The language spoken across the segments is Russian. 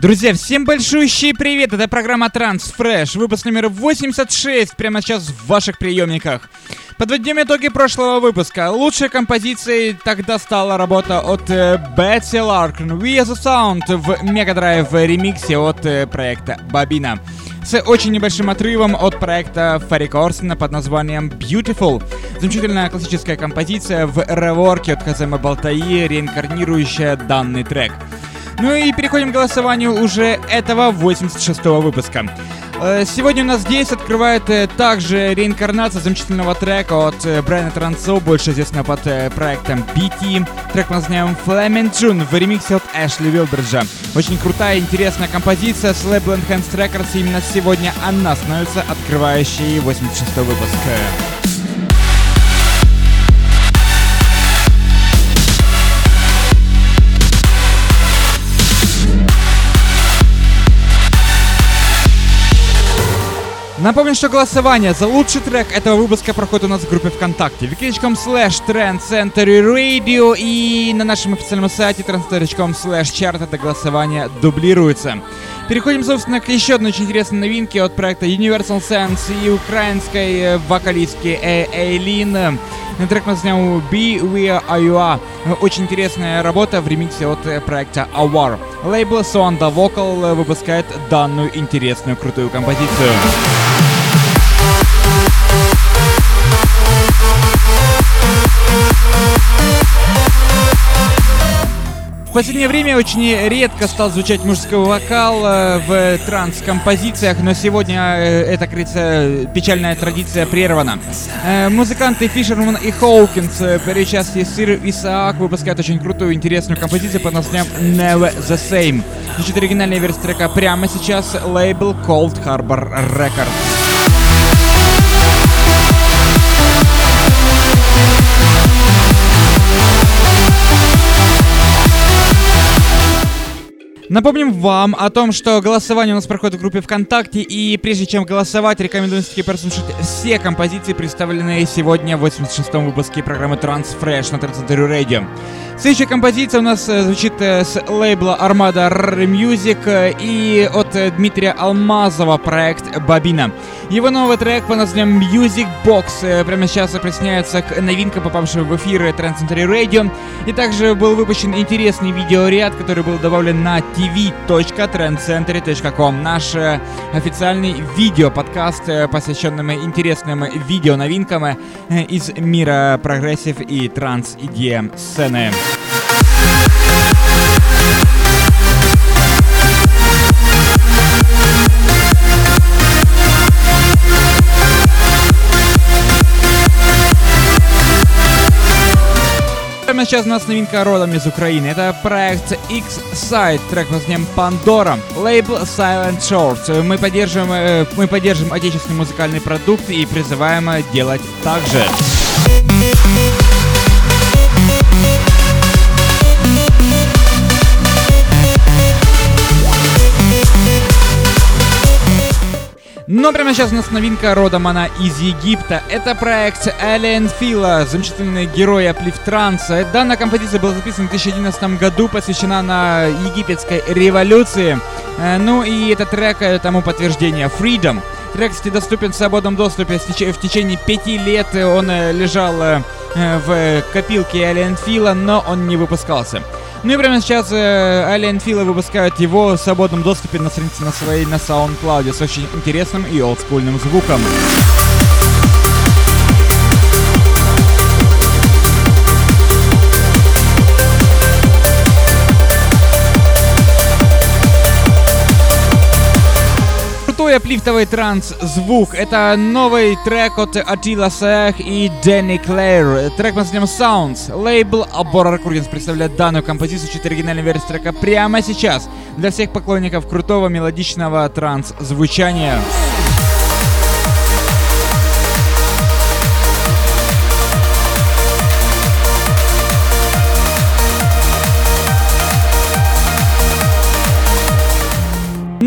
Друзья, всем большущий привет! Это программа Transfresh, выпуск номер 86, прямо сейчас в ваших приемниках. Подводим итоги прошлого выпуска. Лучшей композицией тогда стала работа от э, Бетси Ларкн «We as a Sound» в Mega Drive ремиксе от э, проекта Бабина с очень небольшим отрывом от проекта Фарри Корсона под названием Beautiful. Замечательная классическая композиция в реворке от Казема Балтаи, реинкарнирующая данный трек. Ну и переходим к голосованию уже этого 86-го выпуска. Э, сегодня у нас здесь открывает э, также реинкарнация замечательного трека от э, Брайана Трансо, больше известного под проектом BT. Трек мы называем Flaming June в ремиксе от Эшли Вилбриджа. Очень крутая, интересная композиция с лейбла Enhanced Records. Именно сегодня она становится открывающей 86-й выпуск. Напомню, что голосование за лучший трек этого выпуска проходит у нас в группе ВКонтакте wiki.com slash Radio и на нашем официальном сайте trendcenter.com slash chart это голосование дублируется. Переходим, собственно, к еще одной очень интересной новинке от проекта Universal Sense и украинской э, вокалистки Эйлин. На трек мы назовем Be Where You Are. Очень интересная работа в ремиксе от э, проекта Awar. Лейбл Sonda Vocal выпускает данную интересную крутую композицию. Последнее время очень редко стал звучать мужской вокал э, в транс-композициях, но сегодня э, эта, кажется, печальная традиция прервана. Э, музыканты Фишерман и Хоукинс при участии Сир Исаак выпускают очень крутую, интересную композицию под названием Never the Same. Звучит оригинальная версия трека прямо сейчас, лейбл Cold Harbor Records. Напомним вам о том, что голосование у нас проходит в группе ВКонтакте, и прежде чем голосовать, рекомендую все-таки прослушать все композиции, представленные сегодня в 86-м выпуске программы Transfresh на Трансцентру Radio. Следующая композиция у нас э, звучит э, с лейбла Armada Music э, и от Дмитрия Алмазова проект Бабина. Его новый трек по названием Music Box прямо сейчас присоединяется к новинкам, попавшим в эфир Trend Radio. И также был выпущен интересный видеоряд, который был добавлен на tv.trancecentury.com. Наш официальный видео-подкаст, посвященный интересным видео-новинкам из мира прогрессив и транс-EDM сцены. Сейчас у нас новинка родом из Украины. Это проект X-Side, трек под названием Pandora, лейбл Silent Shorts. Мы поддерживаем, э, мы поддерживаем отечественный музыкальный продукт и призываем делать так же. Но прямо сейчас у нас новинка родом она из Египта. Это проект Alien Фила, замечательный герой Аплиф Транса. Данная композиция была записана в 2011 году, посвящена на египетской революции. Э, ну и этот трек э, тому подтверждение. Freedom. Трек, кстати, доступен в свободном доступе в течение пяти лет. Он э, лежал в копилке Alien Фила, но он не выпускался. Ну и прямо сейчас э, Alien Fila выпускают его в свободном доступе на странице на своей на SoundCloud с очень интересным и олдскульным звуком. Крутой аплифтовый транс-звук. Это новый трек от Атила Сэх и Дэнни Клэр. Трек под названием Sounds. Лейбл Abora Recordings представляет данную композицию, чуть оригинальной версии трека прямо сейчас. Для всех поклонников крутого мелодичного транс-звучания.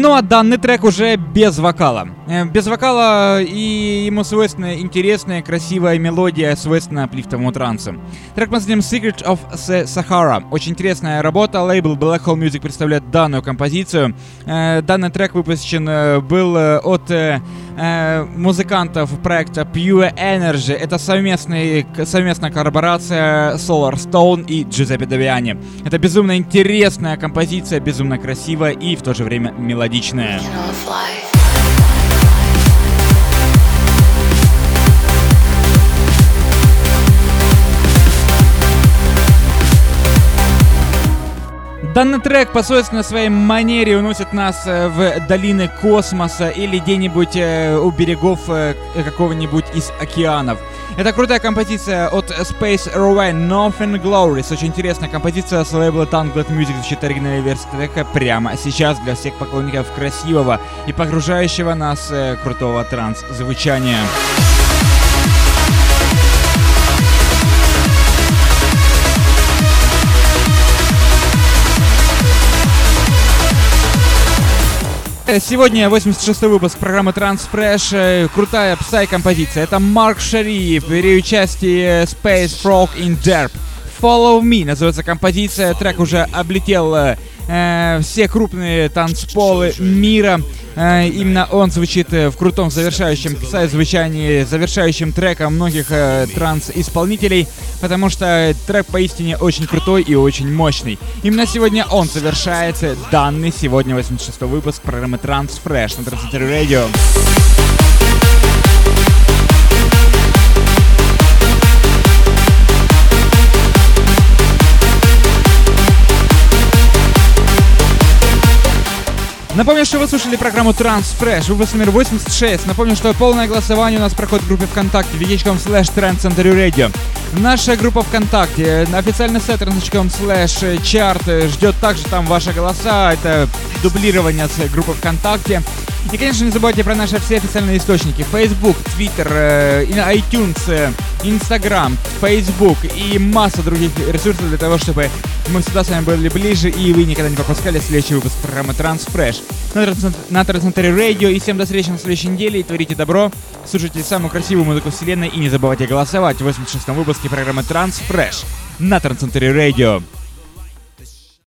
Ну а данный трек уже без вокала. Э, без вокала и ему свойственна интересная, красивая мелодия, свойственная плифтовому трансу. Трек под названием Secret of the Sahara. Очень интересная работа. Лейбл Black Hole Music представляет данную композицию. Э, данный трек выпущен э, был от музыкантов проекта Pure Energy. Это совместный, совместная коллаборация Solar Stone и Giuseppe Давиани. Это безумно интересная композиция, безумно красивая и в то же время мелодичная. Данный трек по собственной своей манере уносит нас э, в долины космоса или где-нибудь э, у берегов э, какого-нибудь из океанов. Это крутая композиция от Space Airway Nothing Glories. Очень интересная композиция с лейбла Tangled Music звучит оригинальная версия трека прямо сейчас для всех поклонников красивого и погружающего нас крутого транс-звучания. Сегодня 86-й выпуск программы Transfresh. Э, крутая псай-композиция. Это Марк Шари при участии Space Frog in Derp. Follow Me называется композиция. Трек уже облетел э, все крупные танцполы мира. Э, именно он звучит э, в крутом завершающем звучании, завершающим треком многих э, транс-исполнителей, потому что трек поистине очень крутой и очень мощный. Именно сегодня он завершает данный сегодня 86 выпуск программы Transfresh на Transcenter Radio. Напомню, что вы слушали программу Transfresh, выпуск номер 86. Напомню, что полное голосование у нас проходит в группе ВКонтакте vk.com slash Radio. Наша группа ВКонтакте, официальный сайт trans.com slash chart ждет также там ваши голоса. Это дублирование с группы ВКонтакте. И, конечно, не забывайте про наши все официальные источники. Facebook, Twitter, э, iTunes, э, Instagram, Facebook и масса других ресурсов для того, чтобы мы всегда с вами были ближе и вы никогда не пропускали следующий выпуск программы Transfresh на Трансцентре Радио. И всем до встречи на следующей неделе. И творите добро, слушайте самую красивую музыку вселенной и не забывайте голосовать в 86-м выпуске программы Transfresh на Трансцентре Радио.